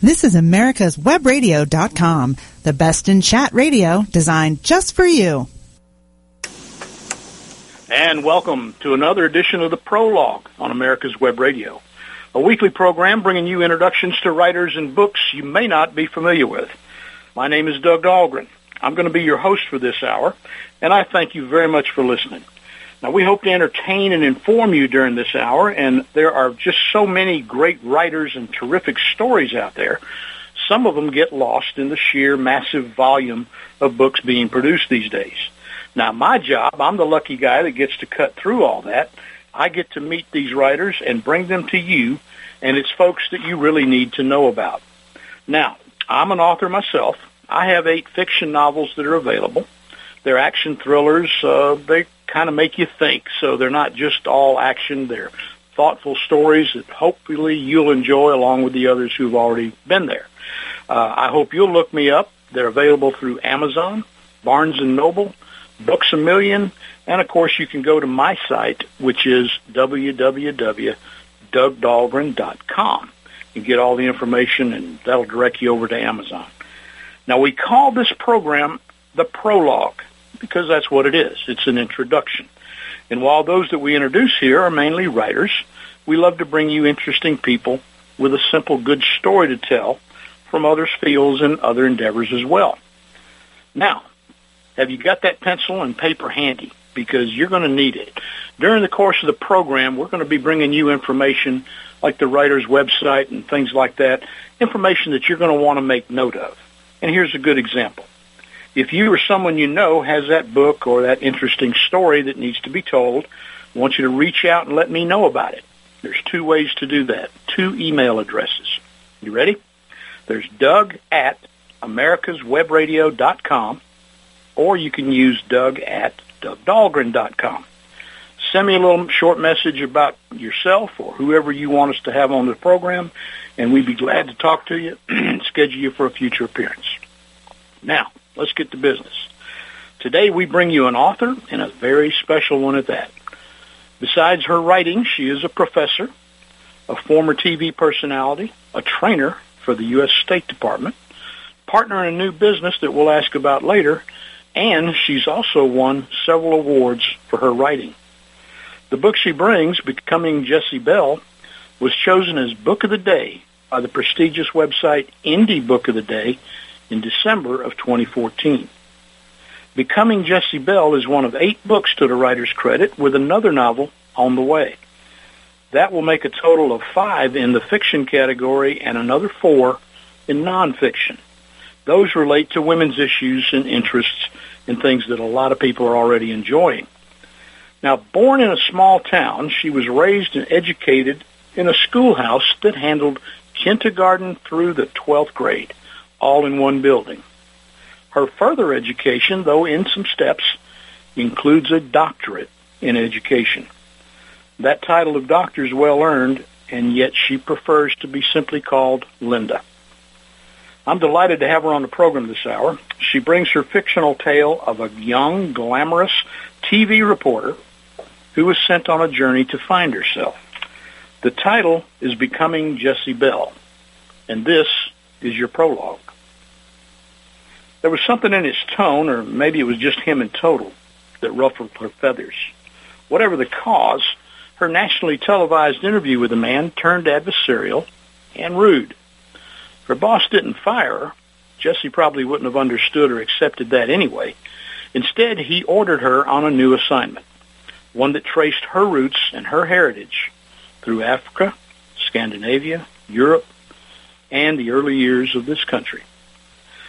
This is America's Webradio.com, the best in chat radio designed just for you. And welcome to another edition of the Prologue on America's Web Radio, a weekly program bringing you introductions to writers and books you may not be familiar with. My name is Doug Dahlgren. I'm going to be your host for this hour, and I thank you very much for listening. Now, we hope to entertain and inform you during this hour, and there are just so many great writers and terrific stories out there. Some of them get lost in the sheer massive volume of books being produced these days. Now, my job, I'm the lucky guy that gets to cut through all that. I get to meet these writers and bring them to you, and it's folks that you really need to know about. Now, I'm an author myself. I have eight fiction novels that are available. They're action thrillers. Uh, they kind of make you think. So they're not just all action. They're thoughtful stories that hopefully you'll enjoy along with the others who've already been there. Uh, I hope you'll look me up. They're available through Amazon, Barnes & Noble, Books A Million, and of course you can go to my site, which is www.dougdahlgren.com and get all the information and that'll direct you over to Amazon. Now we call this program the prologue because that's what it is. It's an introduction. And while those that we introduce here are mainly writers, we love to bring you interesting people with a simple, good story to tell from other fields and other endeavors as well. Now, have you got that pencil and paper handy? Because you're going to need it. During the course of the program, we're going to be bringing you information like the writer's website and things like that, information that you're going to want to make note of. And here's a good example if you or someone you know has that book or that interesting story that needs to be told, I want you to reach out and let me know about it. There's two ways to do that, two email addresses. You ready? There's Doug at americaswebradio.com or you can use Doug at dougdahlgren.com. Send me a little short message about yourself or whoever you want us to have on the program, and we'd be glad to talk to you and schedule you for a future appearance. Now, let's get to business. Today we bring you an author and a very special one at that. Besides her writing, she is a professor, a former TV personality, a trainer for the U.S. State Department, partner in a new business that we'll ask about later, and she's also won several awards for her writing. The book she brings, Becoming Jessie Belle, was chosen as Book of the Day by the prestigious website Indie Book of the Day in December of 2014. Becoming Jessie Belle is one of eight books to the writer's credit with another novel on the way. That will make a total of five in the fiction category and another four in nonfiction. Those relate to women's issues and interests and things that a lot of people are already enjoying. Now, born in a small town, she was raised and educated in a schoolhouse that handled kindergarten through the 12th grade all in one building. Her further education, though in some steps, includes a doctorate in education. That title of doctor is well earned, and yet she prefers to be simply called Linda. I'm delighted to have her on the program this hour. She brings her fictional tale of a young, glamorous TV reporter who was sent on a journey to find herself. The title is Becoming Jessie Belle, and this is your prologue. There was something in his tone, or maybe it was just him in total, that ruffled her feathers. Whatever the cause, her nationally televised interview with the man turned adversarial and rude. If her boss didn't fire her, Jessie probably wouldn't have understood or accepted that anyway. Instead, he ordered her on a new assignment, one that traced her roots and her heritage through Africa, Scandinavia, Europe, and the early years of this country.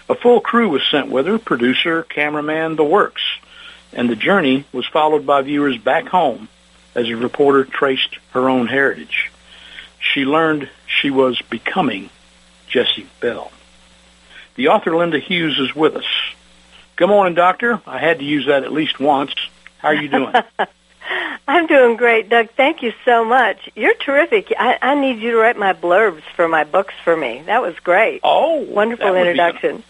A full crew was sent with her, producer, cameraman, the works, and the journey was followed by viewers back home as a reporter traced her own heritage. She learned she was becoming Jessie Belle. The author Linda Hughes is with us. Good morning, Doctor. I had to use that at least once. How are you doing? I'm doing great, Doug. Thank you so much. You're terrific. I, I need you to write my blurbs for my books for me. That was great. Oh, wonderful introduction.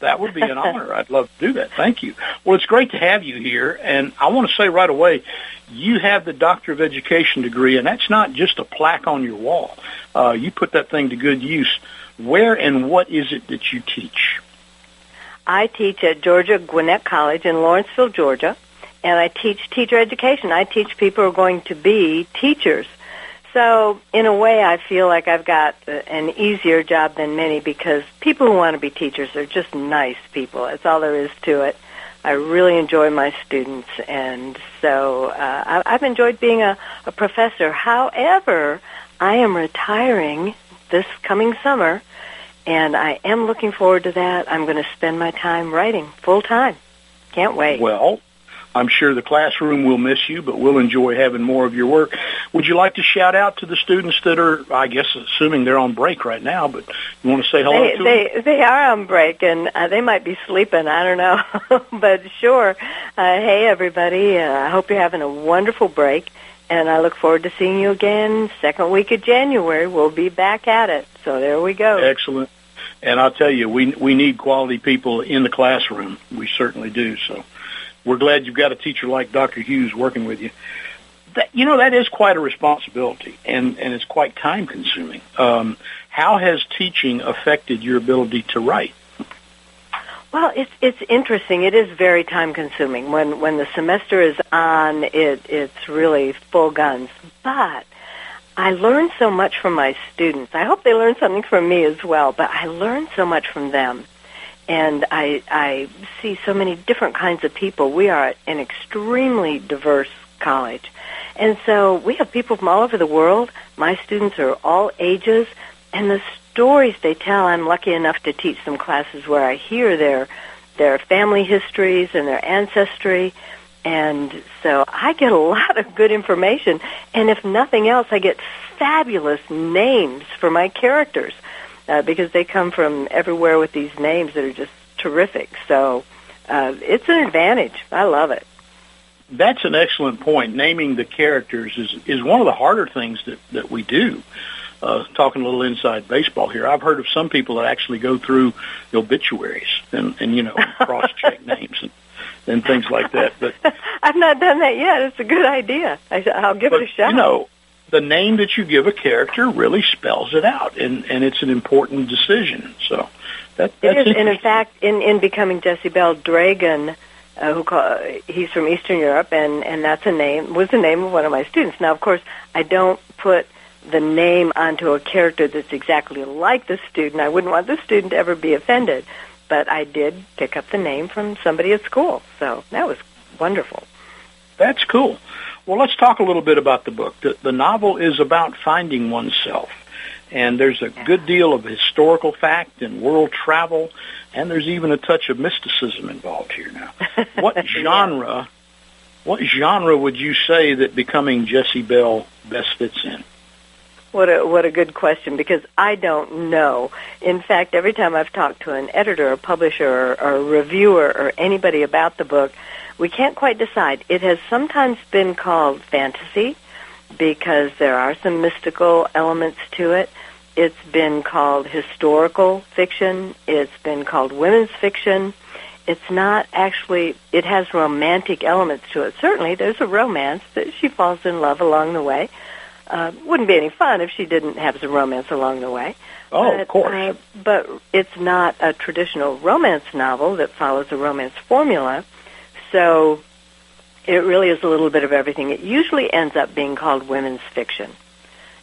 That would be an honor. I'd love to do that. Thank you. Well, it's great to have you here. And I want to say right away, you have the Doctor of Education degree, and that's not just a plaque on your wall. Uh, you put that thing to good use. Where and what is it that you teach? I teach at Georgia Gwinnett College in Lawrenceville, Georgia, and I teach teacher education. I teach people who are going to be teachers. So, in a way, I feel like I've got an easier job than many because people who want to be teachers are just nice people. That's all there is to it. I really enjoy my students, and so uh, I've enjoyed being a, a professor. However, I am retiring this coming summer, and I am looking forward to that. I'm going to spend my time writing full time. Can't wait. Well, I'm sure the classroom will miss you, but we'll enjoy having more of your work. Would you like to shout out to the students that are, I guess, assuming they're on break right now, but you want to say hello they, to they, them? They are on break, and uh, they might be sleeping. I don't know. but sure. Uh, hey, everybody. Uh, I hope you're having a wonderful break, and I look forward to seeing you again second week of January. We'll be back at it. So there we go. Excellent. And I'll tell you, we we need quality people in the classroom. We certainly do. So we're glad you've got a teacher like Dr. Hughes working with you. That, you know, that is quite a responsibility, and and it's quite time consuming. Um, how has teaching affected your ability to write? Well, it's it's interesting. It is very time consuming. When when the semester is on, it it's really full guns. But I learn so much from my students. I hope they learn something from me as well, but I learn so much from them. And I, I see so many different kinds of people. We are an extremely diverse college. And so we have people from all over the world. My students are all ages. And the stories they tell, I'm lucky enough to teach some classes where I hear their, their family histories and their ancestry and so I get a lot of good information. And if nothing else, I get fabulous names for my characters uh, because they come from everywhere with these names that are just terrific. So uh, it's an advantage. I love it. That's an excellent point. Naming the characters is is one of the harder things that that we do. Uh, talking a little inside baseball here, I've heard of some people that actually go through the obituaries and and you know cross check names and and things like that. But I've not done that yet. It's a good idea. I, I'll give but, it a shot. You know, the name that you give a character really spells it out, and and it's an important decision. So that that's it is. And in fact, in in becoming Jessie Belle Dragan. Uh, who call, he's from Eastern Europe, and and that's a name was the name of one of my students. Now, of course, I don't put the name onto a character that's exactly like the student. I wouldn't want the student to ever be offended but I did pick up the name from somebody at school. So that was wonderful. That's cool. Well, let's talk a little bit about the book. The, the novel is about finding oneself. And there's a good deal of historical fact and world travel, and there's even a touch of mysticism involved here now. What genre, what genre would you say that becoming Jessie Belle best fits in? What a what a good question because I don't know. In fact, every time I've talked to an editor, a publisher, or, or a reviewer, or anybody about the book, we can't quite decide. It has sometimes been called fantasy because there are some mystical elements to it. It's been called historical fiction. It's been called women's fiction. It's not actually, it has romantic elements to it. Certainly, there's a romance that she falls in love along the way uh, wouldn't be any fun if she didn't have some romance along the way. Oh, but, of course. Uh, but it's not a traditional romance novel that follows a romance formula. So it really is a little bit of everything. It usually ends up being called women's fiction.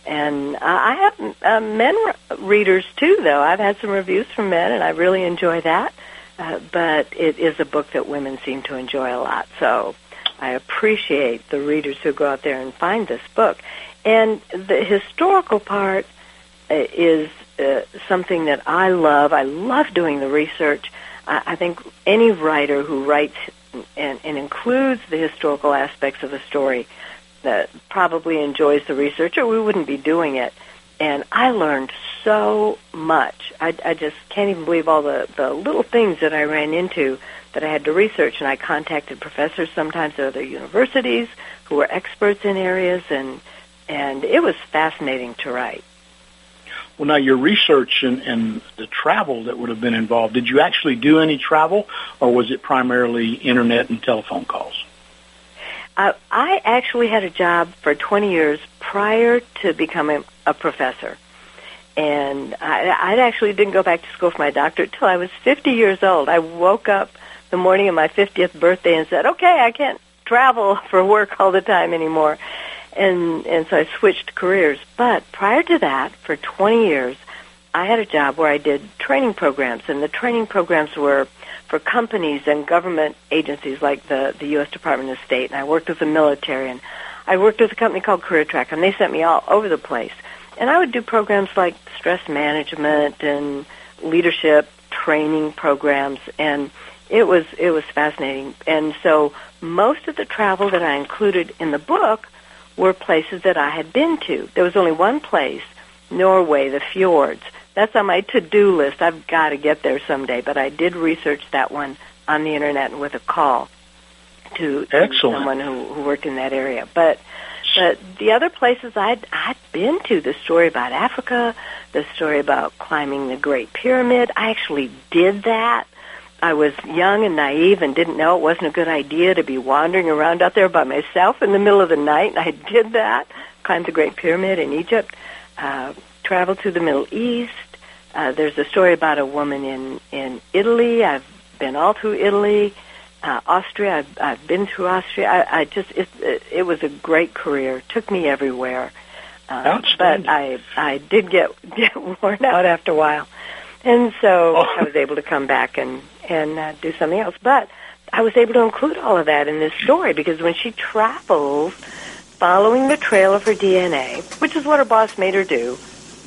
And I have uh, men readers too, though. I've had some reviews from men, and I really enjoy that. Uh, but it is a book that women seem to enjoy a lot. So I appreciate the readers who go out there and find this book. And the historical part uh, is uh, something that I love. I love doing the research. I, I think any writer who writes and, and includes the historical aspects of a story that probably enjoys the research, or we wouldn't be doing it. And I learned so much. I, I just can't even believe all the, the little things that I ran into that I had to research. And I contacted professors sometimes at other universities who were experts in areas and and it was fascinating to write. Well, now your research and, and the travel that would have been involved, did you actually do any travel, or was it primarily internet and telephone calls? Uh, I actually had a job for 20 years prior to becoming a professor. and I, I actually didn't go back to school for my doctorate till I was 50 years old. I woke up the morning of my 50th birthday and said, "Okay, I can't travel for work all the time anymore." And and so I switched careers. But prior to that, for 20 years, I had a job where I did training programs, and the training programs were for companies and government agencies like the the U.S. Department of State. And I worked with the military, and I worked with a company called Career Track, and they sent me all over the place. And I would do programs like stress management and leadership training programs, and it was it was fascinating. And so most of the travel that I included in the book were places that I had been to. There was only one place, Norway, the fjords. That's on my to-do list. I've got to get there someday, but I did research that one on the internet and with a call to, to someone who, who worked in that area. But but the other places I'd I'd been to, the story about Africa, the story about climbing the Great Pyramid, I actually did that. I was young and naive and didn't know it wasn't a good idea to be wandering around out there by myself in the middle of the night. And I did that. Climbed the Great Pyramid in Egypt. Uh, traveled to the Middle East. Uh, there's a story about a woman in in Italy. I've been all through Italy uh, Austria. I've, I've been through Austria. I, I just it, it, it was a great career. It took me everywhere. Uh, but I I did get get worn out after a while, and so oh. I was able to come back and and uh, do something else. But I was able to include all of that in this story because when she travels, following the trail of her DNA, which is what her boss made her do,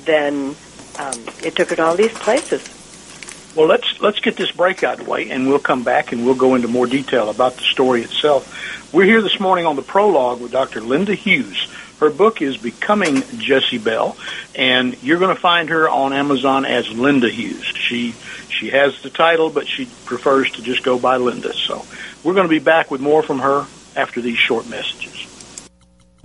then um, it took her to all these places. Well, let's let's get this break out of the way, and we'll come back and we'll go into more detail about the story itself. We're here this morning on the prologue with Dr. Linda Hughes. Her book is Becoming Jessie Belle, and you're going to find her on Amazon as Linda Hughes. She she has the title, but she prefers to just go by Linda. So we're going to be back with more from her after these short messages.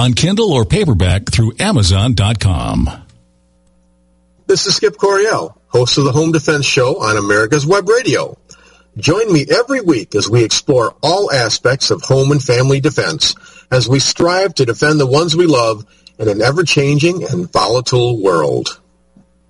on Kindle or paperback through Amazon.com. This is Skip Coryell, host of the Home Defense Show on America's Web Radio. Join me every week as we explore all aspects of home and family defense as we strive to defend the ones we love in an ever-changing and volatile world.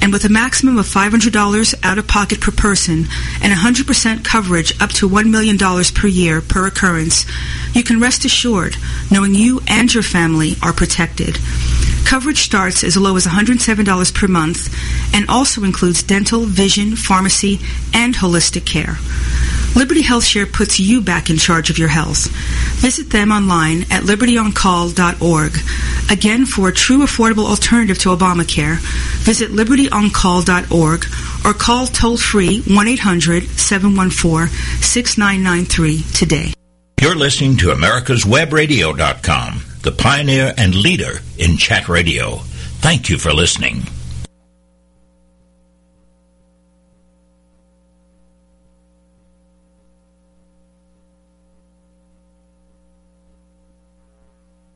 and with a maximum of $500 out of pocket per person and 100% coverage up to $1 million per year per occurrence, you can rest assured knowing you and your family are protected. Coverage starts as low as $107 per month and also includes dental, vision, pharmacy, and holistic care. Liberty Health Share puts you back in charge of your health. Visit them online at libertyoncall.org. Again, for a true affordable alternative to Obamacare, visit libertyoncall.org or call toll-free 1-800-714-6993 today. You're listening to americaswebradio.com, the pioneer and leader in chat radio. Thank you for listening.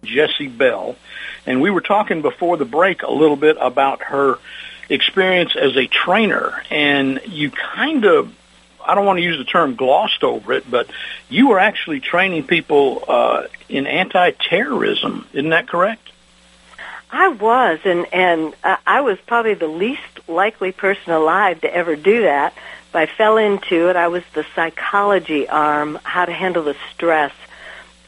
Jessie Belle, and we were talking before the break a little bit about her experience as a trainer, and you kind of I don't want to use the term glossed over it, but you were actually training people uh, in anti-terrorism. Isn't that correct? I was, and and uh, I was probably the least likely person alive to ever do that. But I fell into it. I was the psychology arm, how to handle the stress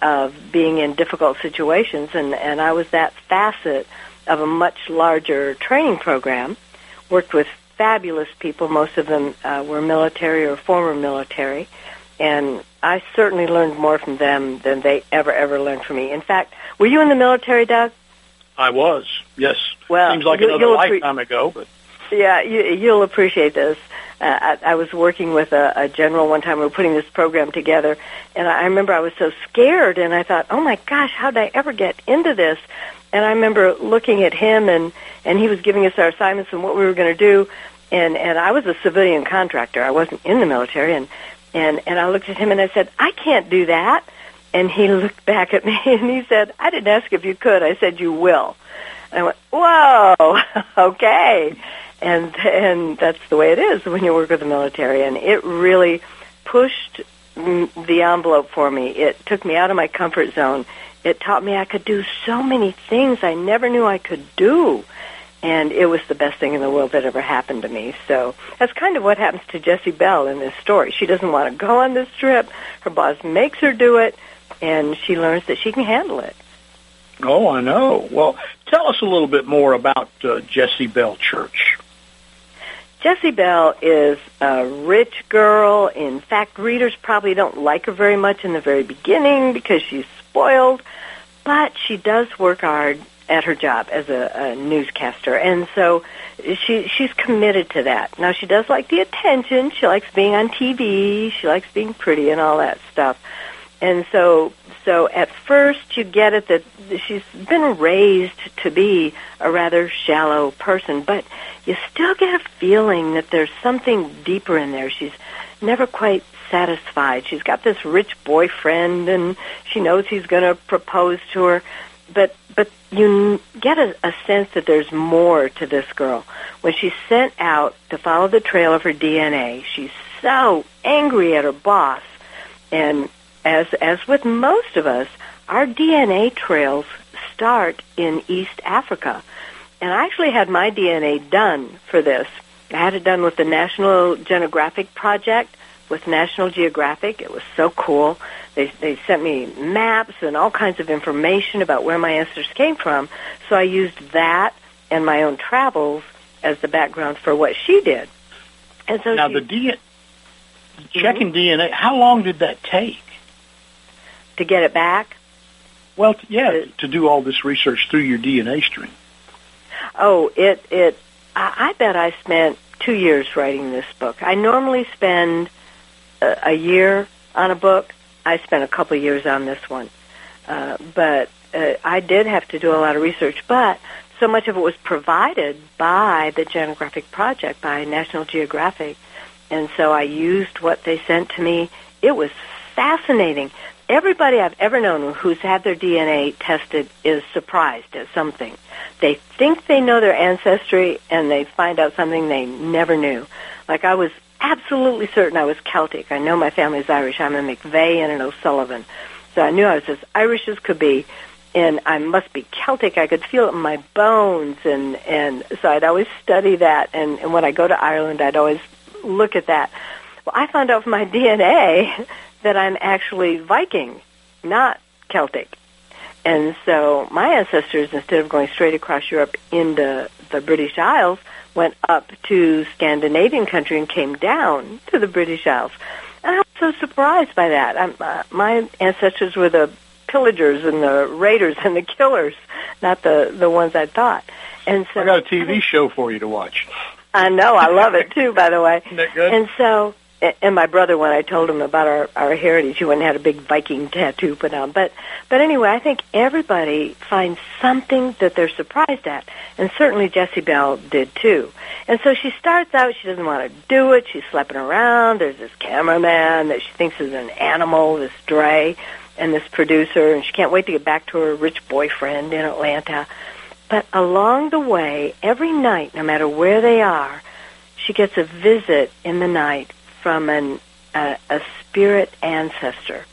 of being in difficult situations, and, and I was that facet of a much larger training program. Worked with fabulous people. Most of them uh, were military or former military, and I certainly learned more from them than they ever ever learned from me. In fact, were you in the military, Doug? I was. Yes. Well, seems like you- another appre- lifetime ago, but Yeah, you, you'll appreciate this. Uh, I, I was working with a, a general one time. We were putting this program together, and I remember I was so scared, and I thought, "Oh my gosh, how did I ever get into this?" And I remember looking at him, and and he was giving us our assignments and what we were going to do, and and I was a civilian contractor. I wasn't in the military, and and and I looked at him and I said, "I can't do that." And he looked back at me and he said, "I didn't ask if you could. I said you will." And I went, "Whoa, okay." And and that's the way it is when you work with the military. And it really pushed the envelope for me. It took me out of my comfort zone. It taught me I could do so many things I never knew I could do. And it was the best thing in the world that ever happened to me. So that's kind of what happens to Jessie Belle in this story. She doesn't want to go on this trip. Her boss makes her do it, and she learns that she can handle it. oh, I know. Well, tell us a little bit more about uh, Jessie Belle Church. Jessie Belle is a rich girl. In fact, readers probably don't like her very much in the very beginning because she's spoiled, but she does work hard at her job as a, a newscaster, and so she she's committed to that. Now she does like the attention. She likes being on TV. She likes being pretty and all that stuff. And so so at first you get it that she's been raised to be a rather shallow person, but you still get a feeling that there's something deeper in there. She's never quite satisfied. She's got this rich boyfriend and she knows he's going to propose to her, but but you get a, a sense that there's more to this girl. When she's sent out to follow the trail of her DNA, she's so angry at her boss and as as with most of us, our DNA trails start in East Africa. And I actually had my DNA done for this. I had it done with the National Genographic Project with National Geographic. It was so cool. They they sent me maps and all kinds of information about where my ancestors came from. So I used that and my own travels as the background for what she did. And so Now, she, the DNA, checking mm-hmm. DNA, how long did that take? To get it back, Well, yeah, Uh, to do all this research through your DNA stream. Oh, it it. I, I bet I spent two years writing this book. I normally spend a, a year on a book. I spent a couple of years on this one, uh, but uh, I did have to do a lot of research. But so much of it was provided by the Genographic Project, by National Geographic, and so I used what they sent to me. It was fascinating. Everybody I've ever known who's had their DNA tested is surprised at something. They think they know their ancestry and they find out something they never knew. Like I was absolutely certain I was Celtic. I know my family's Irish. I'm a McVeigh and an O'Sullivan. So I knew I was as Irish as could be and I must be Celtic. I could feel it in my bones and and so I'd always study that and, and when I go to Ireland I'd always look at that. Well, I found out from my DNA that I'm actually Viking, not Celtic. And so my ancestors, instead of going straight across Europe into the British Isles, went up to Scandinavian country and came down to the British Isles. And I was so surprised by that. I'm, uh, my ancestors were the pillagers and the raiders and the killers, not the the ones I thought. And so I got a TV show for you to watch. I know. I love it too, by the way. Isn't that good? And so, and my brother, when I told him about our our heritage, he went and had a big Viking tattoo put on. But but anyway, I think everybody finds something that they're surprised at, and certainly Jessie Belle did too. And so she starts out; she doesn't want to do it. She's sleeping around. There's this cameraman that she thinks is an animal, this Dre, and this producer, and she can't wait to get back to her rich boyfriend in Atlanta. But along the way, every night, no matter where they are, she gets a visit in the night from an a, a spirit ancestor,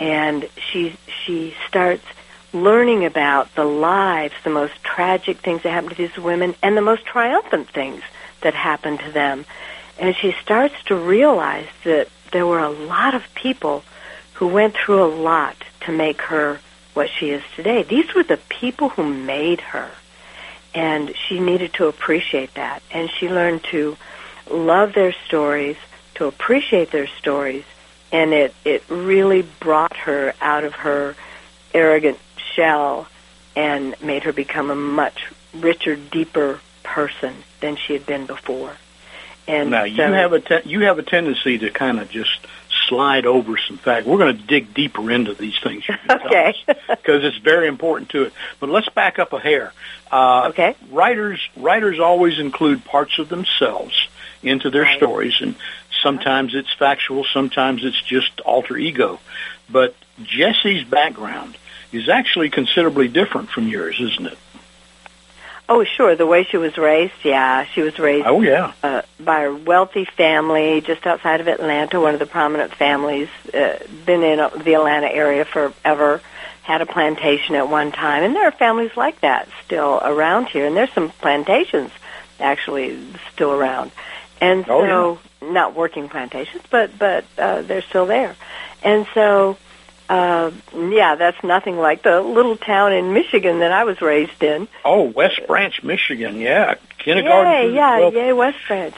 and she she starts learning about the lives, the most tragic things that happen to these women, and the most triumphant things that happen to them. And she starts to realize that there were a lot of people who went through a lot to make her what she is today. These were the people who made her. And she needed to appreciate that. And she learned to love their stories, to appreciate their stories, and it it really brought her out of her arrogant shell and made her become a much richer, deeper person than she had been before. And now so, you have a te- you have a tendency to kind of just slide over some facts. We're going to dig deeper into these things. Okay. Because it's very important to it. But let's back up a hair. Uh, Okay. Writers writers always include parts of themselves into their Right. stories, and sometimes it's factual, sometimes it's just alter ego. But Jessie's background is actually considerably different from yours, isn't it? oh, sure, the way she was raised, yeah, she was raised Oh yeah. uh, by a wealthy family just outside of Atlanta, one of the prominent families, uh, been in uh, the Atlanta area forever, had a plantation at one time, and there are families like that still around here, and there's some plantations actually still around, and Oh, so not working plantations, but but uh, they're still there, and so. Uh, yeah, that's nothing like the little town in Michigan that I was raised in. Oh, West Branch, Michigan. Yeah, kindergarten. Yay, yeah, 12th yay, West Branch.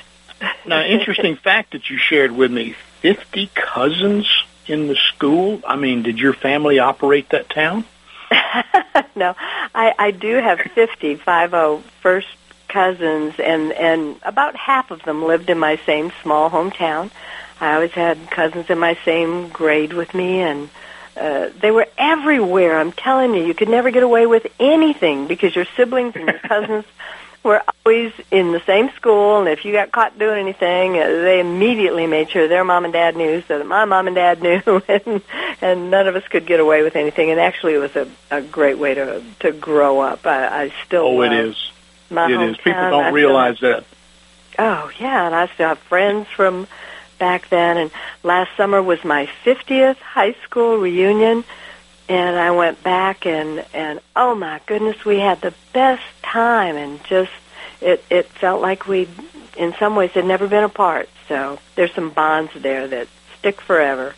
Now, interesting fact that you shared with me: fifty cousins in the school. I mean, did your family operate that town? no, I, I do have 50, 50 first cousins, and, and about half of them lived in my same small hometown. I always had cousins in my same grade with me, and uh, they were everywhere. I'm telling you, you could never get away with anything because your siblings and your cousins were always in the same school, and if you got caught doing anything, uh, they immediately made sure their mom and dad knew, so that my mom and dad knew, and and none of us could get away with anything. And actually, it was a a great way to to grow up. I, I still Oh, it love is. My It is. People hometown. I don't still realize that. Oh yeah, and I still have friends from back then. And last summer was my 50th high school reunion, and I went back and and oh my goodness, we had the best time, and just it it felt like we, in some ways, had never been apart. So there's some bonds there that stick forever.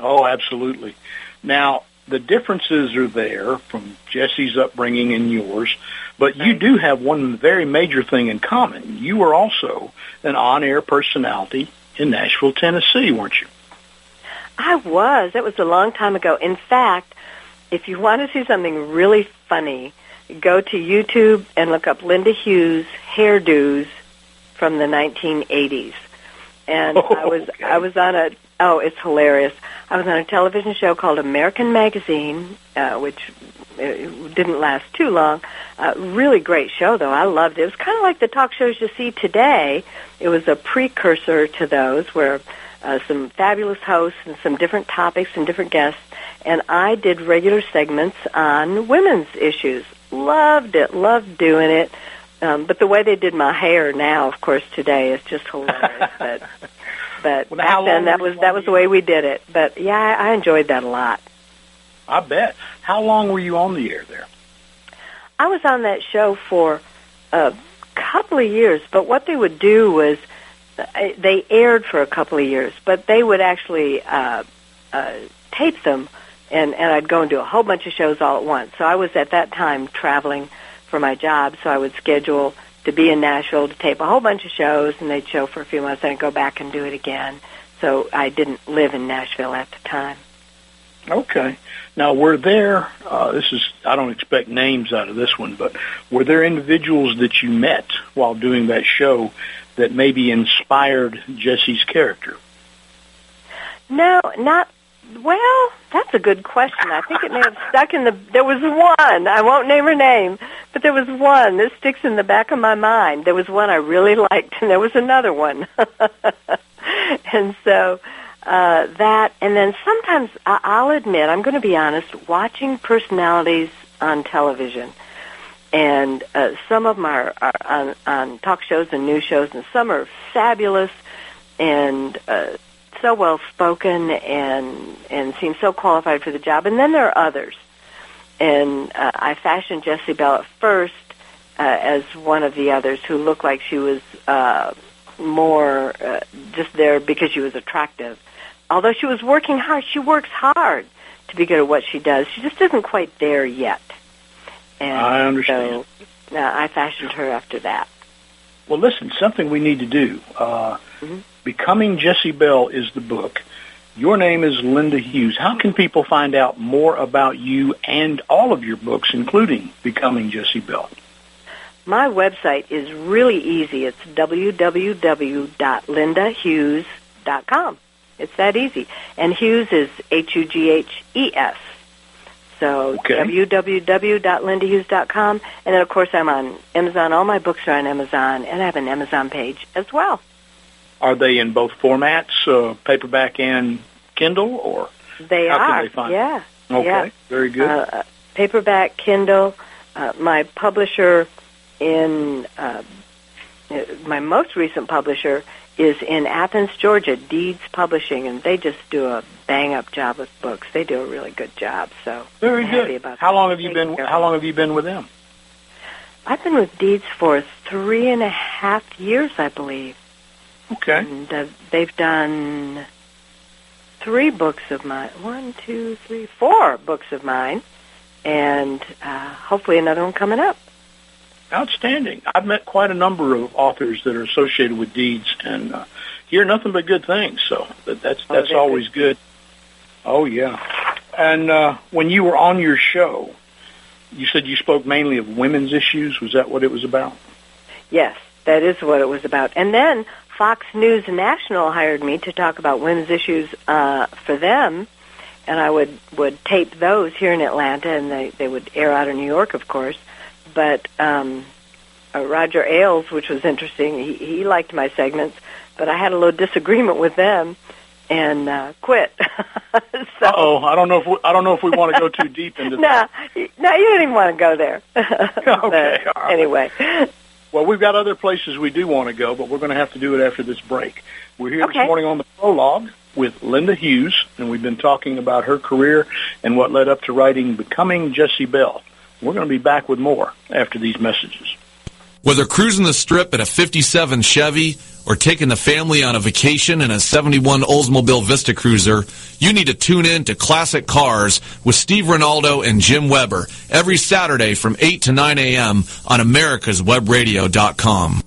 Oh, absolutely. Now, the differences are there from Jessie's upbringing and yours, but you do have one very major thing in common. You were also an on-air personality in Nashville, Tennessee, weren't you? I was. That was a long time ago. In fact, if you want to see something really funny, go to YouTube and look up Linda Hughes hairdos from the 1980s. And I oh, was Okay. I was on a oh, it's hilarious. I was on a television show called American Magazine, uh, which uh, didn't last too long. Uh, really great show, though. I loved it. It was kind of like the talk shows you see today. It was a precursor to those, where uh, some fabulous hosts and some different topics and different guests. And I did regular segments on women's issues. Loved it. Loved doing it. Um, but the way they did my hair now, of course, today is just hilarious. but but Well, back then that was that was the way we did it. But yeah, I, I enjoyed that a lot. I bet. How long were you on the air there? I was on that show for a couple of years, but what they would do was uh, they aired for a couple of years, but they would actually uh, uh, tape them, and and I'd go and do a whole bunch of shows all at once. So I was at that time traveling for my job, so I would schedule to be in Nashville to tape a whole bunch of shows, and they'd show for a few months, and I'd go back and do it again. So I didn't live in Nashville at the time. Okay. Now, were there, uh, this is, I don't expect names out of this one, but were there individuals that you met while doing that show that maybe inspired Jessie's character? No, not well. That's a good question. I think it may have stuck in the. There was one. I won't name her name, but there was one. This sticks in the back of my mind. There was one I really liked, and there was another one. and so uh, that, and then sometimes I- I'll admit, I'm going to be honest, watching personalities on television. And uh, some of them are, are on, on talk shows and news shows, and some are fabulous and uh, so well spoken and and seem so qualified for the job. And then there are others. And uh, I fashioned Jessie Belle at first uh, as one of the others who looked like she was uh, more uh, just there because she was attractive. Although she was working hard, she works hard to be good at what she does. She just isn't quite there yet. And I understand. So, uh, I fashioned her after that. Well, listen, something we need to do. Uh, Mhm. Becoming Jessie Belle is the book. Your name is Linda Hughes. How can people find out more about you and all of your books, including Becoming Jessie Belle? My website is really easy. It's www.lindahughes.com. It's that easy. And Hughes is H-U-G-H-E-S. So Okay. www.lindahughes.com. And then, of course, I'm on Amazon. All my books are on Amazon, and I have an Amazon page as well. Are they in both formats, uh, paperback and Kindle, or They How can are. they find yeah. okay, Yeah. very good. Uh, paperback, Kindle. Uh, my publisher in uh, my most recent publisher is in Athens, Georgia, Deeds Publishing, and they just do a bang up job with books. They do a really good job. So very I'm good. about How that. long have you Take been? How long have you been with them? I've been with Deeds for three and a half years, I believe, Okay. and uh, they've done three books of mine. One, two, three, four books of mine, and uh, hopefully another one coming up. Outstanding. I've met quite a number of authors that are associated with Deeds, and uh, hear nothing but good things. So that, that's Oh, that's they're always good. Oh yeah. And uh, when you were on your show, you said you spoke mainly of women's issues. Was that what it was about? Yes, that is what it was about. And then Fox News National hired me to talk about women's issues uh, for them, and I would would tape those here in Atlanta, and they they would air out in New York, of course. But um, uh, Roger Ailes, which was interesting, he, he liked my segments, but I had a little disagreement with them and uh, quit. so, Oh, I don't know if we, I don't know if we want to go too deep into that. no, no, you didn't even want to go there. Okay, But all right. anyway, Well, we've got other places we do want to go, but we're going to have to do it after this break. We're here Okay. this morning on the prologue with Linda Hughes, and we've been talking about her career and what led up to writing Becoming Jessie Belle. We're going to be back with more after these messages. Whether cruising the strip in a 57 Chevy or taking the family on a vacation in a 71 Oldsmobile Vista Cruiser, you need to tune in to Classic Cars with Steve Ronaldo and Jim Weber every Saturday from 8 to 9 a.m. on americaswebradio.com.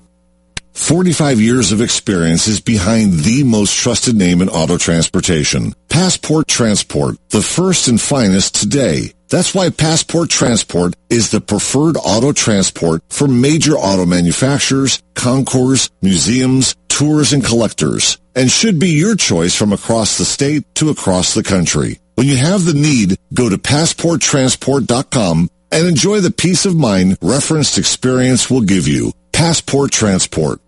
45 years of experience is behind the most trusted name in auto transportation. Passport Transport, the first and finest today. That's why Passport Transport is the preferred auto transport for major auto manufacturers, concours, museums, tours, and collectors, and should be your choice from across the state to across the country. When you have the need, go to passporttransport.com and enjoy the peace of mind referenced experience will give you. Passport Transport.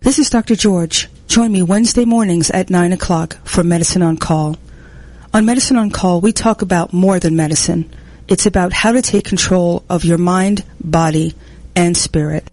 This is Dr. George. Join me Wednesday mornings at 9 o'clock for Medicine on Call. On Medicine on Call, we talk about more than medicine. It's about how to take control of your mind, body, and spirit.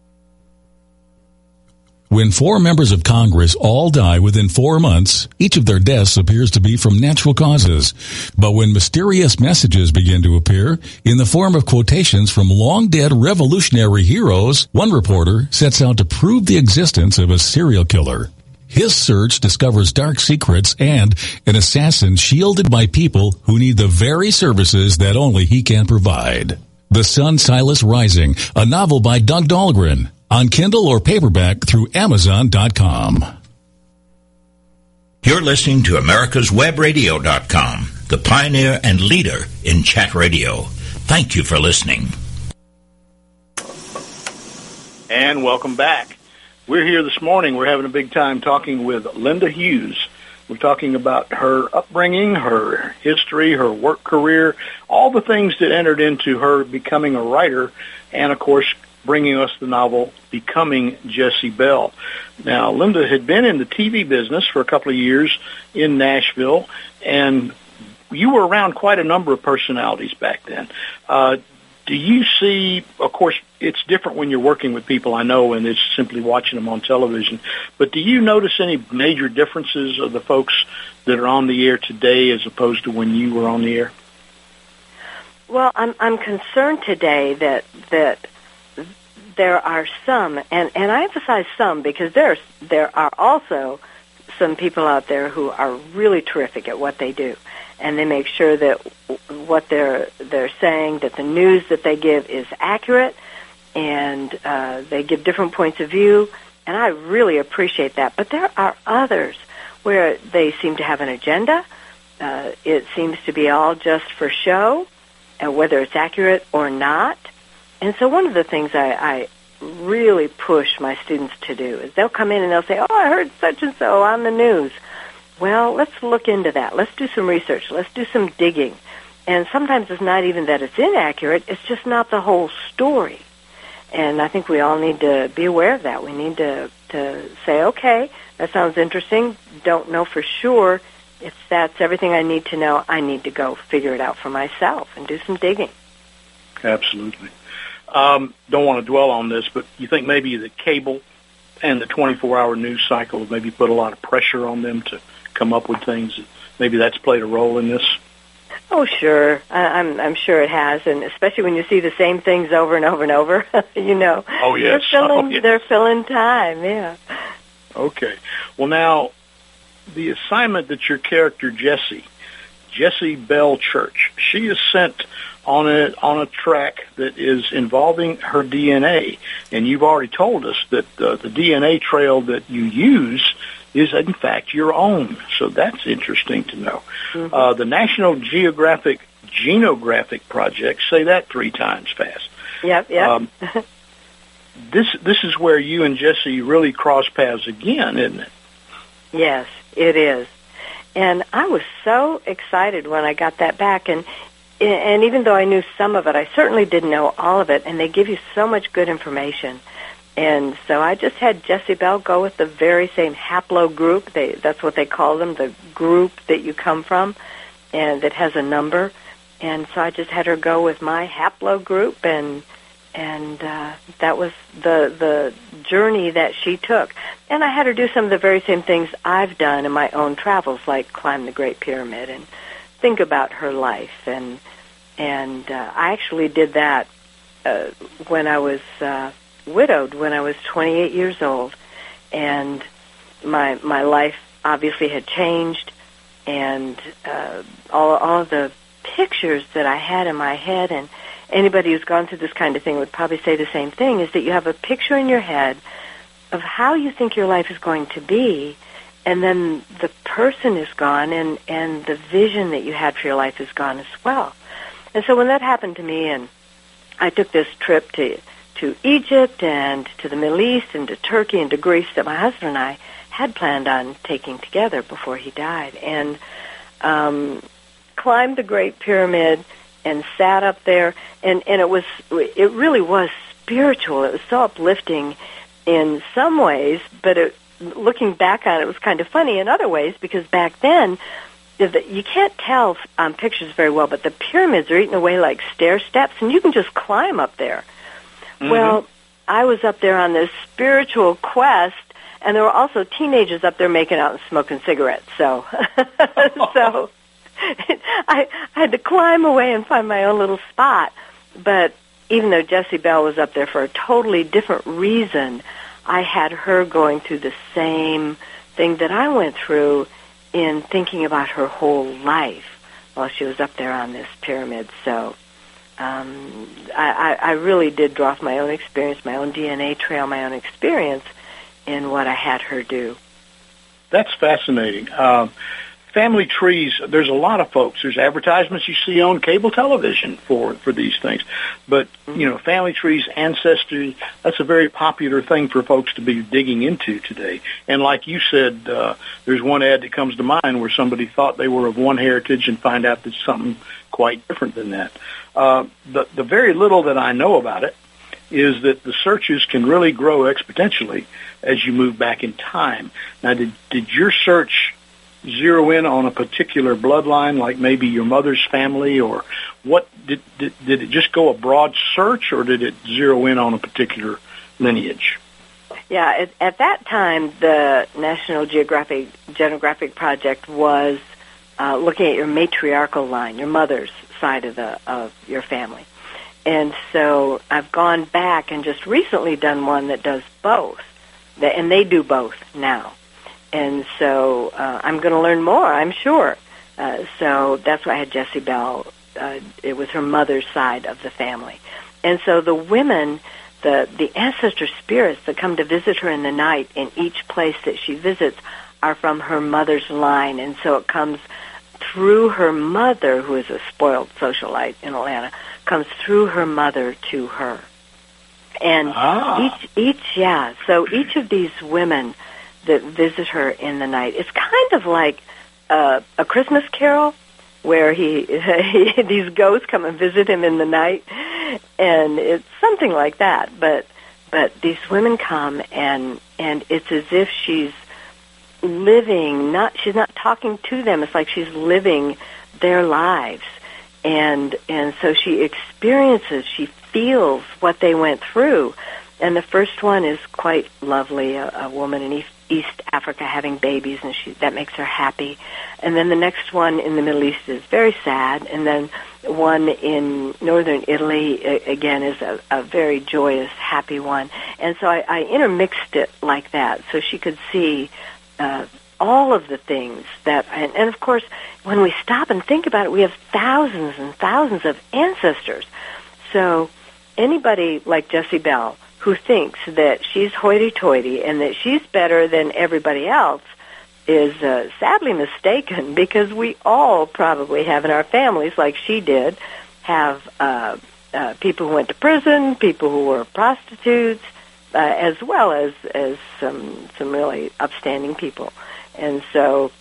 When four members of Congress all die within four months, each of their deaths appears to be from natural causes. But when mysterious messages begin to appear in the form of quotations from long dead revolutionary heroes, one reporter sets out to prove the existence of a serial killer. His search discovers dark secrets and an assassin shielded by people who need the very services that only he can provide. The Sun Silas Rising, a novel by Doug Dahlgren, on Kindle or paperback through Amazon.com. You're listening to America's americaswebradio.com, the pioneer and leader in chat radio. Thank you for listening. And welcome back. We're here this morning. We're having a big time talking with Linda Hughes. We're talking about her upbringing, her history, her work career, all the things that entered into her becoming a writer, and of course, bringing us the novel Becoming Jessie Belle. Now, Linda had been in the TV business for a couple of years in Nashville, and you were around quite a number of personalities back then. Uh, do you see, of course, it's different when you're working with people, I know, and it's simply watching them on television, but do you notice any major differences of the folks that are on the air today as opposed to when you were on the air? Well, I'm I'm concerned today that that there are some, and and I emphasize some because there's there are also some people out there who are really terrific at what they do, and they make sure that what they're they're saying, that the news that they give is accurate, and uh, they give different points of view, and I really appreciate that. But there are others where they seem to have an agenda, uh, it seems to be all just for show, and whether it's accurate or not. And so one of the things I, I really push my students to do is they'll come in and they'll say, "Oh, I heard such and so on the news." Well, let's look into that. Let's do some research. Let's do some digging. And sometimes it's not even that it's inaccurate, it's just not the whole story. And I think we all need to be aware of that. We need to, to say, okay, that sounds interesting. Don't know for sure. If that's everything I need to know, I need to go figure it out for myself and do some digging. Absolutely. Um, don't want to dwell on this, but you think maybe the cable and the 24-hour news cycle maybe put a lot of pressure on them to come up with things. Maybe that's played a role in this. Oh, sure. I, I'm I'm sure it has, and especially when you see the same things over and over and over, you know. Oh yes. They're filling oh, yes. they're filling time. Yeah. Okay. Well, now the assignment that your character Jessie, Jessie Belle Church, she is sent on a on a track that is involving her DNA, and you've already told us that uh, the DNA trail that you use is in fact your own. So that's interesting to know. Mm-hmm. Uh, the National Geographic Genographic Project, say that three times fast. Yep. Yep. Um, this this is where you and Jessie really cross paths again, isn't it? Yes, it is. And I was so excited when I got that back and and even though I knew some of it, I certainly didn't know all of it and they give you so much good information. And so I just had Jessie Belle go with the very same haplogroup. They that's what they call them, the group that you come from and that has a number. And so I just had her go with my haplogroup and and uh, that was the the journey that she took. And I had her do some of the very same things I've done in my own travels, like climb the Great Pyramid and think about her life. And and uh, I actually did that uh, when I was uh, widowed, when I was 28 years old, and my my life obviously had changed, and uh, all all of the pictures that I had in my head and anybody who's gone through this kind of thing would probably say the same thing is that you have a picture in your head of how you think your life is going to be and then the person is gone and and the vision that you had for your life is gone as well. And so when that happened to me and I took this trip to to Egypt and to the Middle East and to Turkey and to Greece that my husband and I had planned on taking together before he died. And um climbed the Great Pyramid and sat up there. And and it was it really was spiritual. It was so uplifting in some ways but it, looking back on it, it was kind of funny in other ways because back then you can't tell on pictures very well but the pyramids are eaten away like stair steps and you can just climb up there Mm-hmm. well i was up there on this spiritual quest and there were also teenagers up there making out and smoking cigarettes so so I, I had to climb away and find my own little spot. But even though Jessie Belle was up there for a totally different reason, I had her going through the same thing that I went through in thinking about her whole life while she was up there on this pyramid. So um, I, I, I really did draw off my own experience, my own DNA trail, my own experience in what I had her do. That's fascinating. Um, family trees, there's a lot of folks. There's advertisements you see on cable television for, for these things. But, you know, family trees, ancestry, that's a very popular thing for folks to be digging into today. And like you said, uh, there's one ad that comes to mind where somebody thought they were of one heritage and find out that something quite different than that. Uh, the, the very little that I know about it is that the searches can really grow exponentially as you move back in time. Now, did, did your search zero in on a particular bloodline, like maybe your mother's family, or what? Did, did, did it just go a broad search, or did it zero in on a particular lineage? Yeah, at, at that time, the National Geographic Genographic Project was uh, looking at your matriarchal line, your mother's side of the of your family. And so I've gone back and just recently done one that does both, and they do both now. And so uh, I'm going to learn more, I'm sure. Uh, so that's why I had Jessie Belle. Uh, it was her mother's side of the family, and so the women, the the ancestor spirits that come to visit her in the night in each place that she visits, are from her mother's line, and so it comes through her mother, who is a spoiled socialite in Atlanta, comes through her mother to her. And Ah. each, each, yeah. So each of these women that visit her in the night, it's kind of like uh, a Christmas Carol, where he, he these ghosts come and visit him in the night, and it's something like that. But but these women come and and it's as if she's living not she's not talking to them. It's like she's living their lives. And and so she experiences she feels what they went through. And the first one is quite lovely a, a woman in east, east africa having babies and she that makes her happy. And then the next one in the middle east is very sad. And then one in northern italy again is a, a very joyous happy one. And so I, I intermixed it like that so she could see uh, all of the things that, and, and of course, when we stop and think about it, we have thousands and thousands of ancestors. So anybody like Jessie Belle who thinks that she's hoity-toity and that she's better than everybody else is uh, sadly mistaken because we all probably have in our families, like she did, have uh, uh, people who went to prison, people who were prostitutes, uh, as well as as some some really upstanding people. And so,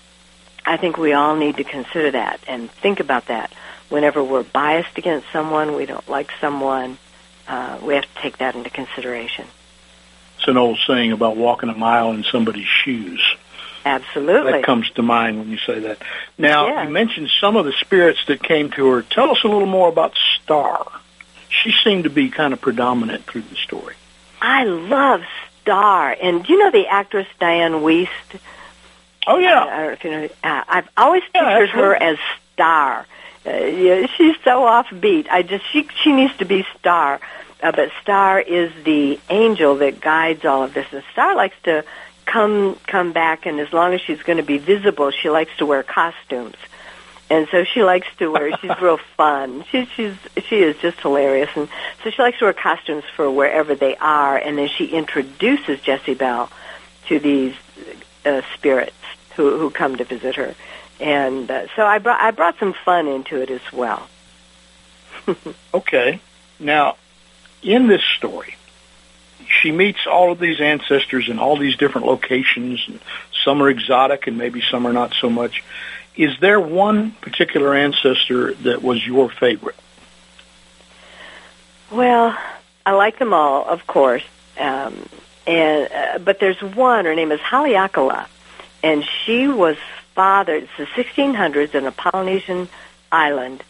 I think we all need to consider that and think about that whenever we're biased against someone, we don't like someone. Uh, we have to take that into consideration. It's an old saying about walking a mile in somebody's shoes. Absolutely. That comes to mind when you say that. Now, Yeah. you mentioned some of the spirits that came to her. Tell us a little more about Star. She seemed to be kind of predominant through the story. I love Star, and do you know the actress Dianne Wiest? Oh yeah, I, I don't know if you know. Uh, I've always Yeah, pictured her as Star. Uh, yeah, she's so offbeat. I just she she needs to be Star, uh, but Star is the angel that guides all of this. And Star likes to come come back, and as long as she's going to be visible, she likes to wear costumes. And so she likes to wear. She's real fun. She, she's she is just hilarious, and so she likes to wear costumes for wherever they are. And then she introduces Jessie Belle to these uh, spirits who who come to visit her. And uh, so I brought I brought some fun into it as well. Okay. Now, in this story, she meets all of these ancestors in all these different locations. And some are exotic, and maybe some are not so much. Is there one particular ancestor that was your favorite? Well, I like them all, of course. Um, and uh, but there's one. Her name is Haleakala, and she was fathered. It's the 1600s in a Polynesian island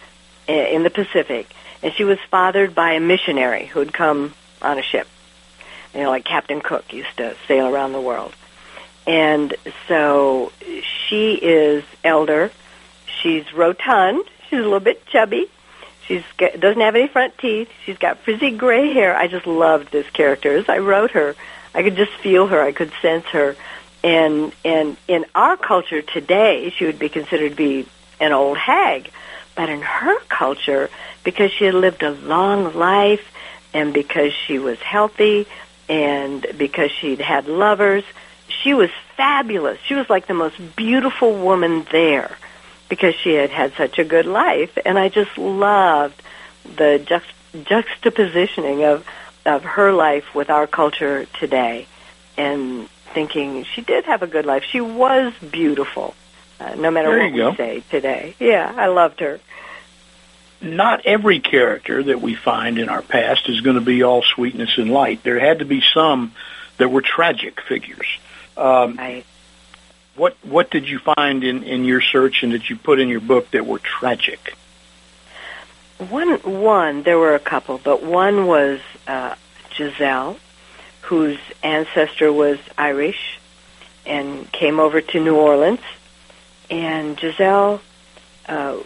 in the Pacific, and she was fathered by a missionary who had come on a ship. You know, like Captain Cook used to sail around the world. And so she is elder. She's rotund. She's a little bit chubby. She's got, doesn't have any front teeth. She's got frizzy gray hair. I just loved this character. As I wrote her, I could just feel her. I could sense her. And and in our culture today, she would be considered to be an old hag. But in her culture, because she had lived a long life, and because she was healthy, and because she'd had lovers, she was fabulous. She was like the most beautiful woman there because she had had such a good life. And I just loved the juxt- juxtapositioning of of her life with our culture today, and thinking she did have a good life. She was beautiful, uh, no matter There what we go. say today. Yeah, I loved her. Not every character that we find in our past is going to be all sweetness and light. There had to be some that were tragic figures. Um, Right. what what did you find in, in your search and that you put in your book that were tragic? One, one, there were a couple, but one was uh, Giselle, whose ancestor was Irish and came over to New Orleans. And Giselle uh,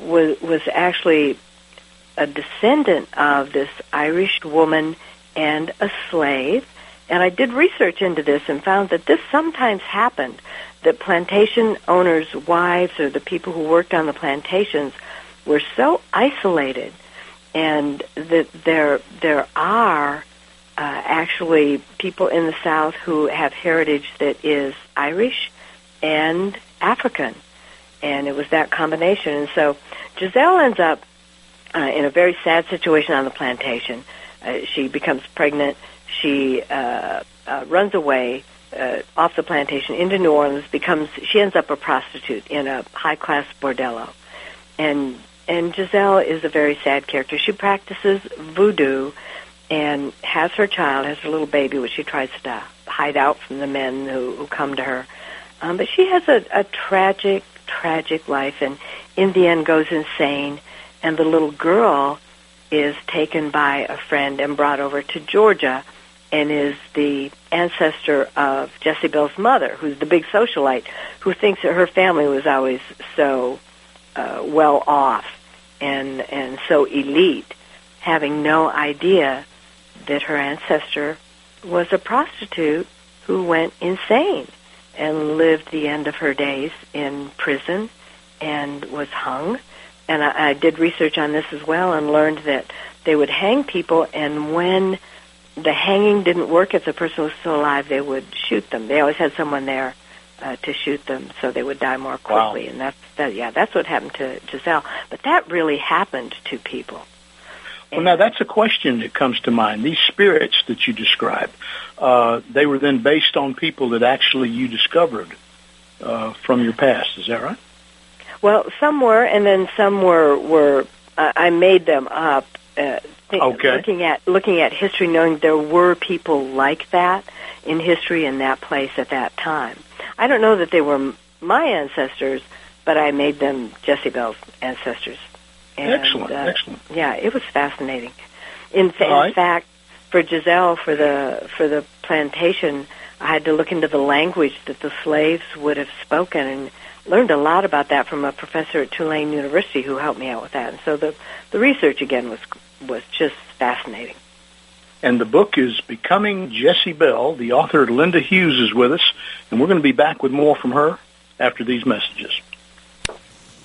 was was actually a descendant of this Irish woman and a slave. And I did research into this and found that this sometimes happened. That plantation owners' wives or the people who worked on the plantations were so isolated, and that there there are uh, actually people in the South who have heritage that is Irish and African, and it was that combination. And so Giselle ends up uh, in a very sad situation on the plantation. Uh, she becomes pregnant. She uh, uh, runs away uh, off the plantation into New Orleans. Becomes she ends up a prostitute in a high class bordello, and and Giselle is a very sad character. She practices voodoo and has her child, has her little baby, which she tries to hide out from the men who, who come to her. Um, but she has a, a tragic, tragic life, and in the end goes insane. And the little girl is taken by a friend and brought over to Georgia, and is the ancestor of Jessie Belle's mother, who's the big socialite, who thinks that her family was always so uh, well off and and so elite, having no idea that her ancestor was a prostitute who went insane and lived the end of her days in prison and was hung. And I, I did research on this as well and learned that they would hang people, and when the hanging didn't work, if the person was still alive, they would shoot them. They always had someone there uh, to shoot them, so they would die more quickly. Wow. And that's that. Yeah, that's what happened to Giselle. But that really happened to people. Well, now that's a question that comes to mind. These spirits that you describe, uh, they were then based on people that actually you discovered uh, from your past. Is that right? Well, some were, and then some were were. Uh, I made them up. Uh, think, Okay. Looking at looking at history, knowing there were people like that in history in that place at that time. I don't know that they were m- my ancestors, but I made them Jessie Belle's ancestors. And, excellent, uh, excellent. Yeah, it was fascinating. In, fa- right. in fact, for Giselle, for the for the plantation, I had to look into the language that the slaves would have spoken, and learned a lot about that from a professor at Tulane University who helped me out with that. And so the the research again was was just fascinating. And the book is Becoming Jessie Belle. The author, Linda Hughes, is with us, and we're going to be back with more from her after these messages.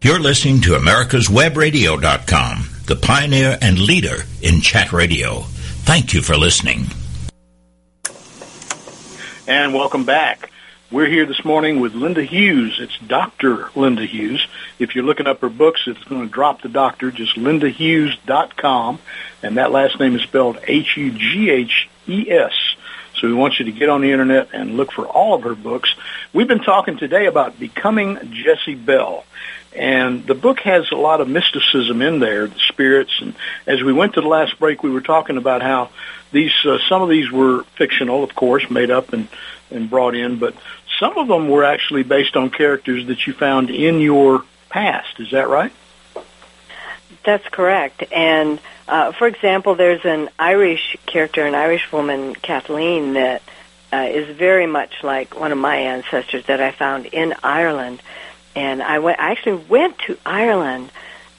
You're listening to americaswebradio.com, the pioneer and leader in chat radio. Thank you for listening. And welcome back. We're here this morning with Linda Hughes. It's Dr. Linda Hughes. If you're looking up her books, it's going to drop the doctor, just lindahughes.com. And that last name is spelled H-U-G-H-E-S. So we want you to get on the internet and look for all of her books. We've been talking today about becoming Jessie Belle. And the book has a lot of mysticism in there, the spirits. And as we went to the last break, we were talking about how these, uh, some of these were fictional, of course, made up and, and brought in, but some of them were actually based on characters that you found in your past. Is that right? That's correct. And uh, for example, there's an Irish character, an Irish woman, Kathleen, that uh, is very much like one of my ancestors that I found in Ireland. And I went. I actually went to Ireland.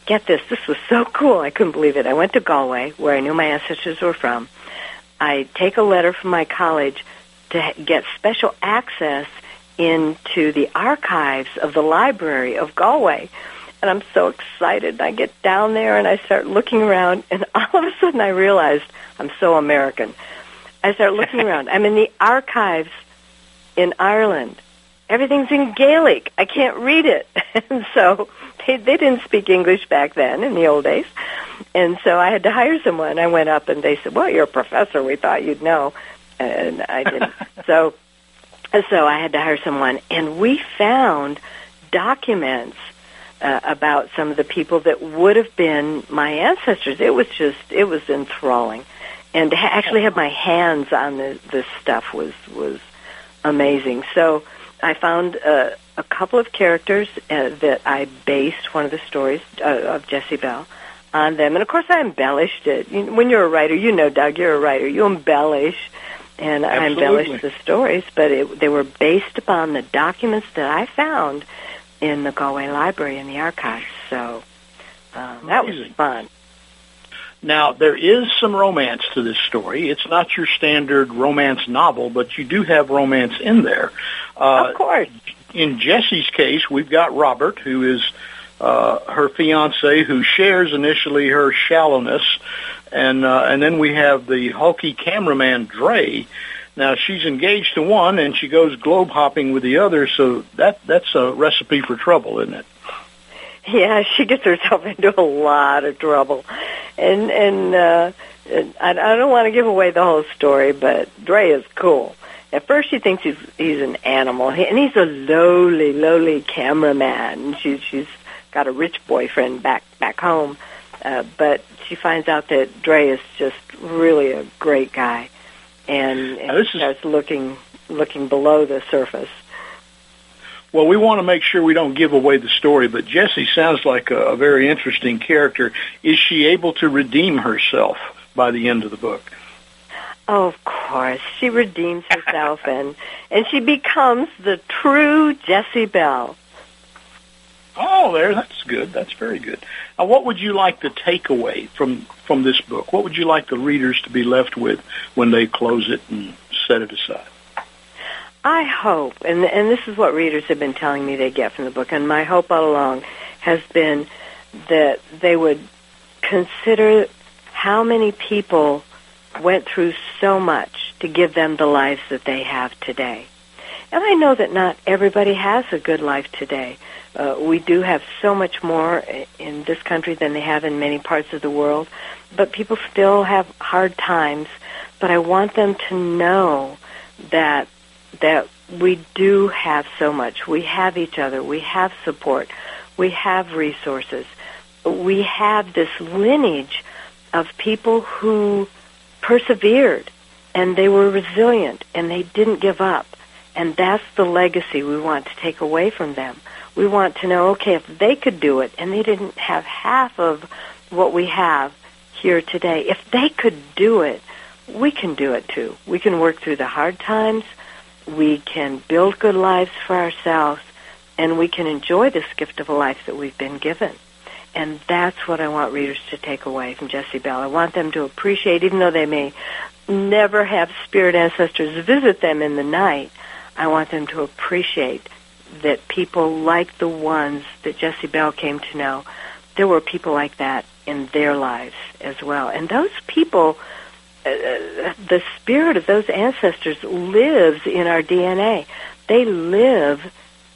Get this, this was so cool. I couldn't believe it. I went to Galway, where I knew my ancestors were from. I take a letter from my college to get special access into the archives of the library of Galway and I'm so excited. I get down there and I start looking around, and all of a sudden I realized I'm so American. I start looking around. I'm in the archives in Ireland. Everything's in Gaelic. I can't read it, and so they they didn't speak English back then in the old days, and so I had to hire someone. I went up and they said, "Well, you're a professor. We thought you'd know," and I didn't. so, so I had to hire someone, and we found documents uh, about some of the people that would have been my ancestors. It was just, it was enthralling. And to ha- actually have my hands on the, this stuff was, was amazing. So I found uh, a couple of characters uh, that I based one of the stories uh, of Jessie Belle on them. And of course I embellished it. You, when you're a writer, you know, Doug, you're a writer. You embellish and Absolutely. I embellished the stories, but it, they were based upon the documents that I found in the Galway Library in the archives. So um, that was fun. Now, there is some romance to this story. It's not your standard romance novel, but you do have romance in there. Uh, of course. In Jessie's case, we've got Robert, who is uh, her fiance, who shares initially her shallowness, and uh, and then we have the hulky cameraman Dre, now she's engaged to one, and she goes globe hopping with the other. So that that's a recipe for trouble, isn't it? Yeah, she gets herself into a lot of trouble, and and uh, I, I don't want to give away the whole story, but Dre is cool. At first, she thinks he's he's an animal, and he's a lowly, lowly cameraman. She's she's got a rich boyfriend back back home, uh, but she finds out that Dre is just really a great guy and, and starts looking looking below the surface. Well, we want to make sure we don't give away the story, but Jessie sounds like a, a very interesting character. Is she able to redeem herself by the end of the book? Oh, of course, she redeems herself and and she becomes the true Jessie Belle. Oh, there, that's good. That's very good. Now, what would you like to take away from from this book? What would you like the readers to be left with when they close it and set it aside? I hope, and and this is what readers have been telling me they get from the book, and my hope all along has been that they would consider how many people went through so much to give them the lives that they have today. And I know that not everybody has a good life today. Uh, we do have so much more in this country than they have in many parts of the world, but people still have hard times. But I want them to know that that we do have so much. We have each other. We have support. We have resources. We have this lineage of people who persevered and they were resilient and they didn't give up. And that's the legacy we want to take away from them. We want to know, okay, if they could do it and they didn't have half of what we have here today, if they could do it, we can do it too. We can work through the hard times. We can build good lives for ourselves and we can enjoy this gift of a life that we've been given. And that's what I want readers to take away from Jessie Belle. I want them to appreciate, even though they may never have spirit ancestors visit them in the night, I want them to appreciate that people like the ones that Jessie Belle came to know, there were people like that in their lives as well. And those people, uh, the spirit of those ancestors lives in our DNA. They live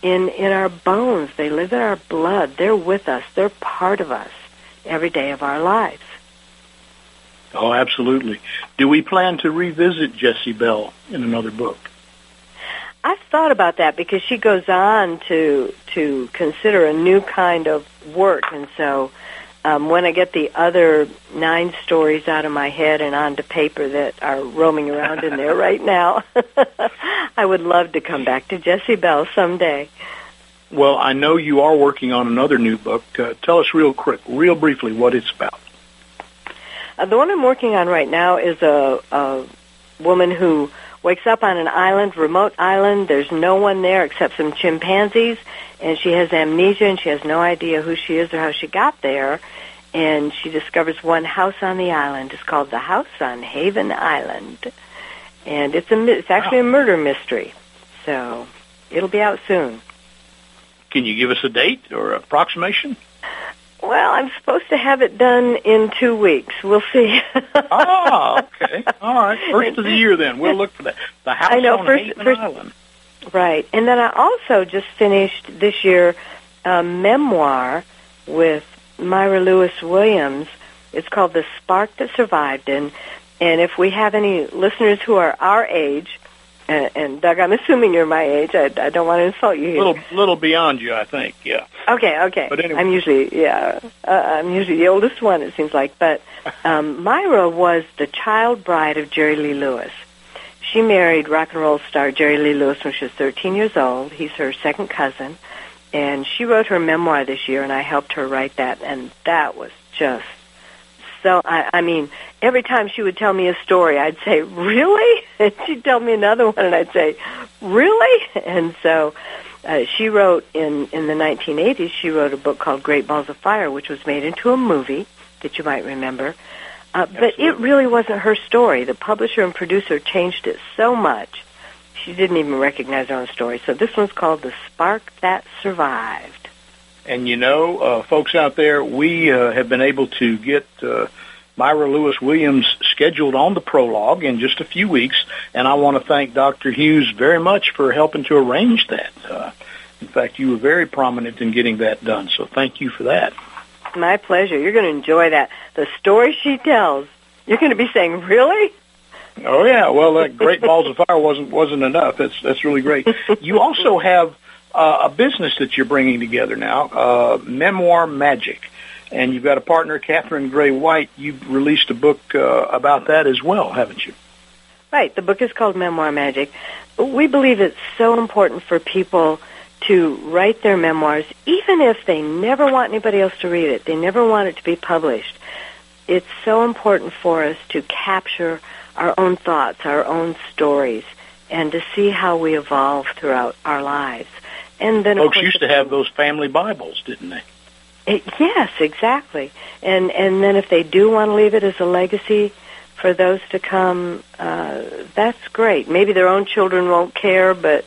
in in our bones. They live in our blood. They're with us. They're part of us every day of our lives. Oh, absolutely. Do we plan to revisit Jessie Belle in another book? I've thought about that because she goes on to to consider a new kind of work, and so um, when I get the other nine stories out of my head and onto paper that are roaming around in there right now, I would love to come back to Jessie Belle someday. Well, I know you are working on another new book. Uh, tell us real quick, real briefly, what it's about. Uh, the one I'm working on right now is a, a woman who wakes up on an island, remote island. There's no one there except some chimpanzees, and she has amnesia and she has no idea who she is or how she got there. And she discovers one house on the island. It's called the House on Haven Island, and it's a it's actually a murder mystery. So it'll be out soon. Can you give us a date or approximation? Well, I'm supposed to have it done in two weeks. We'll see. oh, okay. All right. First of the year, then we'll look for that. The house I know, on first, Haven first, Island. Right, and then I also just finished this year a memoir with Myra Lewis Williams. It's called "The Spark That Survived," and and if we have any listeners who are our age, and, and Doug, I'm assuming you're my age. I, I don't want to insult you. A Here. little, little beyond you, I think. Yeah. Okay, okay. But anyway. I'm usually yeah, uh, I'm usually the oldest one. It seems like, but um, Myra was the child bride of Jerry Lee Lewis. She married rock and roll star Jerry Lee Lewis when she was 13 years old. He's her second cousin, and she wrote her memoir this year, and I helped her write that, and that was just so. I, I mean, every time she would tell me a story, I'd say, "Really?" and she'd tell me another one, and I'd say, "Really?" And so uh, she wrote in in the 1980s. She wrote a book called Great Balls of Fire, which was made into a movie that you might remember. Uh, but it really wasn't her story. The publisher and producer changed it so much, she didn't even recognize her own story. So this one's called The Spark That Survived. And you know, uh, folks out there, we uh, have been able to get uh, Myra Lewis Williams scheduled on the prologue in just a few weeks, and I want to thank Dr. Hughes very much for helping to arrange that. Uh, in fact, you were very prominent in getting that done, so thank you for that. My pleasure. You're going to enjoy that. The story she tells, you're going to be saying, "Really?" Oh yeah, well, uh, Great Balls of Fire wasn't wasn't enough. That's that's really great. You also have uh, a business that you're bringing together now, uh, Memoir Magic, and you've got a partner, Catherine Gray White. You've released a book uh, about that as well, haven't you? Right. The book is called Memoir Magic. We believe it's so important for people to write their memoirs, even if they never want anybody else to read it. They never want it to be published. It's so important for us to capture our own thoughts, our own stories, and to see how we evolve throughout our lives. And then, Folks used to have those family Bibles, didn't they? It, yes, exactly. And and then if they do want to leave it as a legacy for those to come, uh, that's great. Maybe their own children won't care, but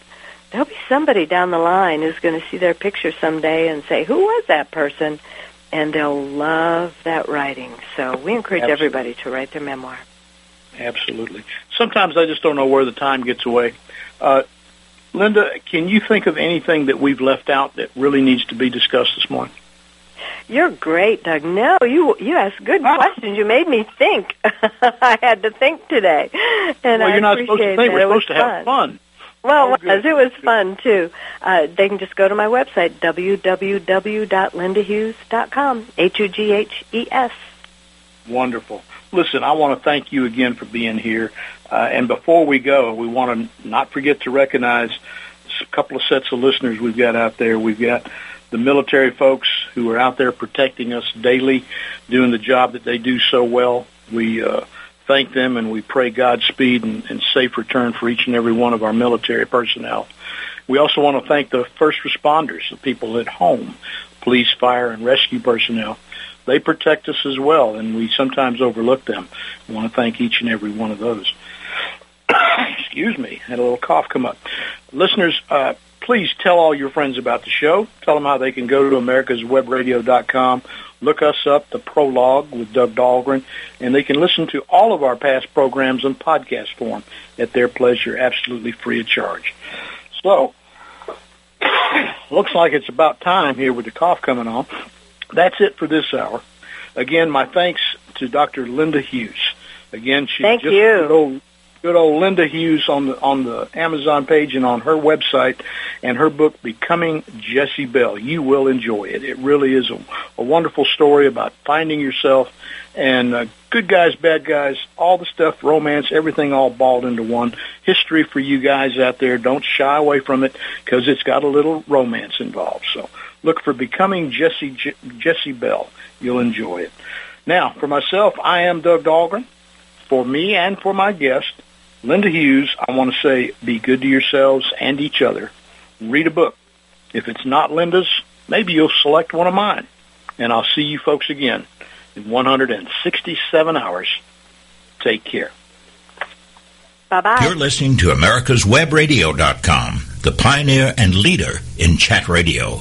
there'll be somebody down the line who's going to see their picture someday and say, "Who was that person?" And they'll love that writing. So we encourage Absolutely. everybody to write their memoir. Absolutely. Sometimes I just don't know where the time gets away. Uh, Linda, can you think of anything that we've left out that really needs to be discussed this morning? You're great, Doug. No, you you asked good questions. You made me think. I had to think today, and well, I you're not supposed to appreciate think. We're It was supposed to have fun. Well, Oh, it was. It was fun too. Uh, they can just go to my website www.lindahughes.com. H u g h e s. Wonderful. Listen, I want to thank you again for being here. Uh, and before we go, we want to not forget to recognize a couple of sets of listeners we've got out there. We've got the military folks who are out there protecting us daily, doing the job that they do so well. We uh, thank them and we pray Godspeed and, and safe return for each and every one of our military personnel. We also want to thank the first responders, the people at home, police, fire, and rescue personnel. They protect us as well, and we sometimes overlook them. We want to thank each and every one of those. Excuse me, had a little cough come up. Listeners, uh, please tell all your friends about the show. Tell them how they can go to americaswebradio.com, look us up, the prologue with Doug Dahlgren, and they can listen to all of our past programs in podcast form at their pleasure, absolutely free of charge. So, looks like it's about time here with the cough coming on. That's it for this hour. Again, my thanks to Dr. Linda Hughes. Again, she's Thank just you. good old good old Linda Hughes on the on the Amazon page and on her website, and her book Becoming Jessie Belle. You will enjoy it. It really is a, a wonderful story about finding yourself and uh, good guys, bad guys, all the stuff, romance, everything all balled into one. History for you guys out there. Don't shy away from it because it's got a little romance involved. So look for Becoming Jessie, J- Jessie Belle. You'll enjoy it. Now, for myself, I am Doug Dahlgren. For me and for my guest, Linda Hughes, I want to say be good to yourselves and each other. Read a book. If it's not Linda's, maybe you'll select one of mine. And I'll see you folks again in 167 hours. Take care. Bye-bye. You're listening to America'sWebRadio.com, the pioneer and leader in chat radio.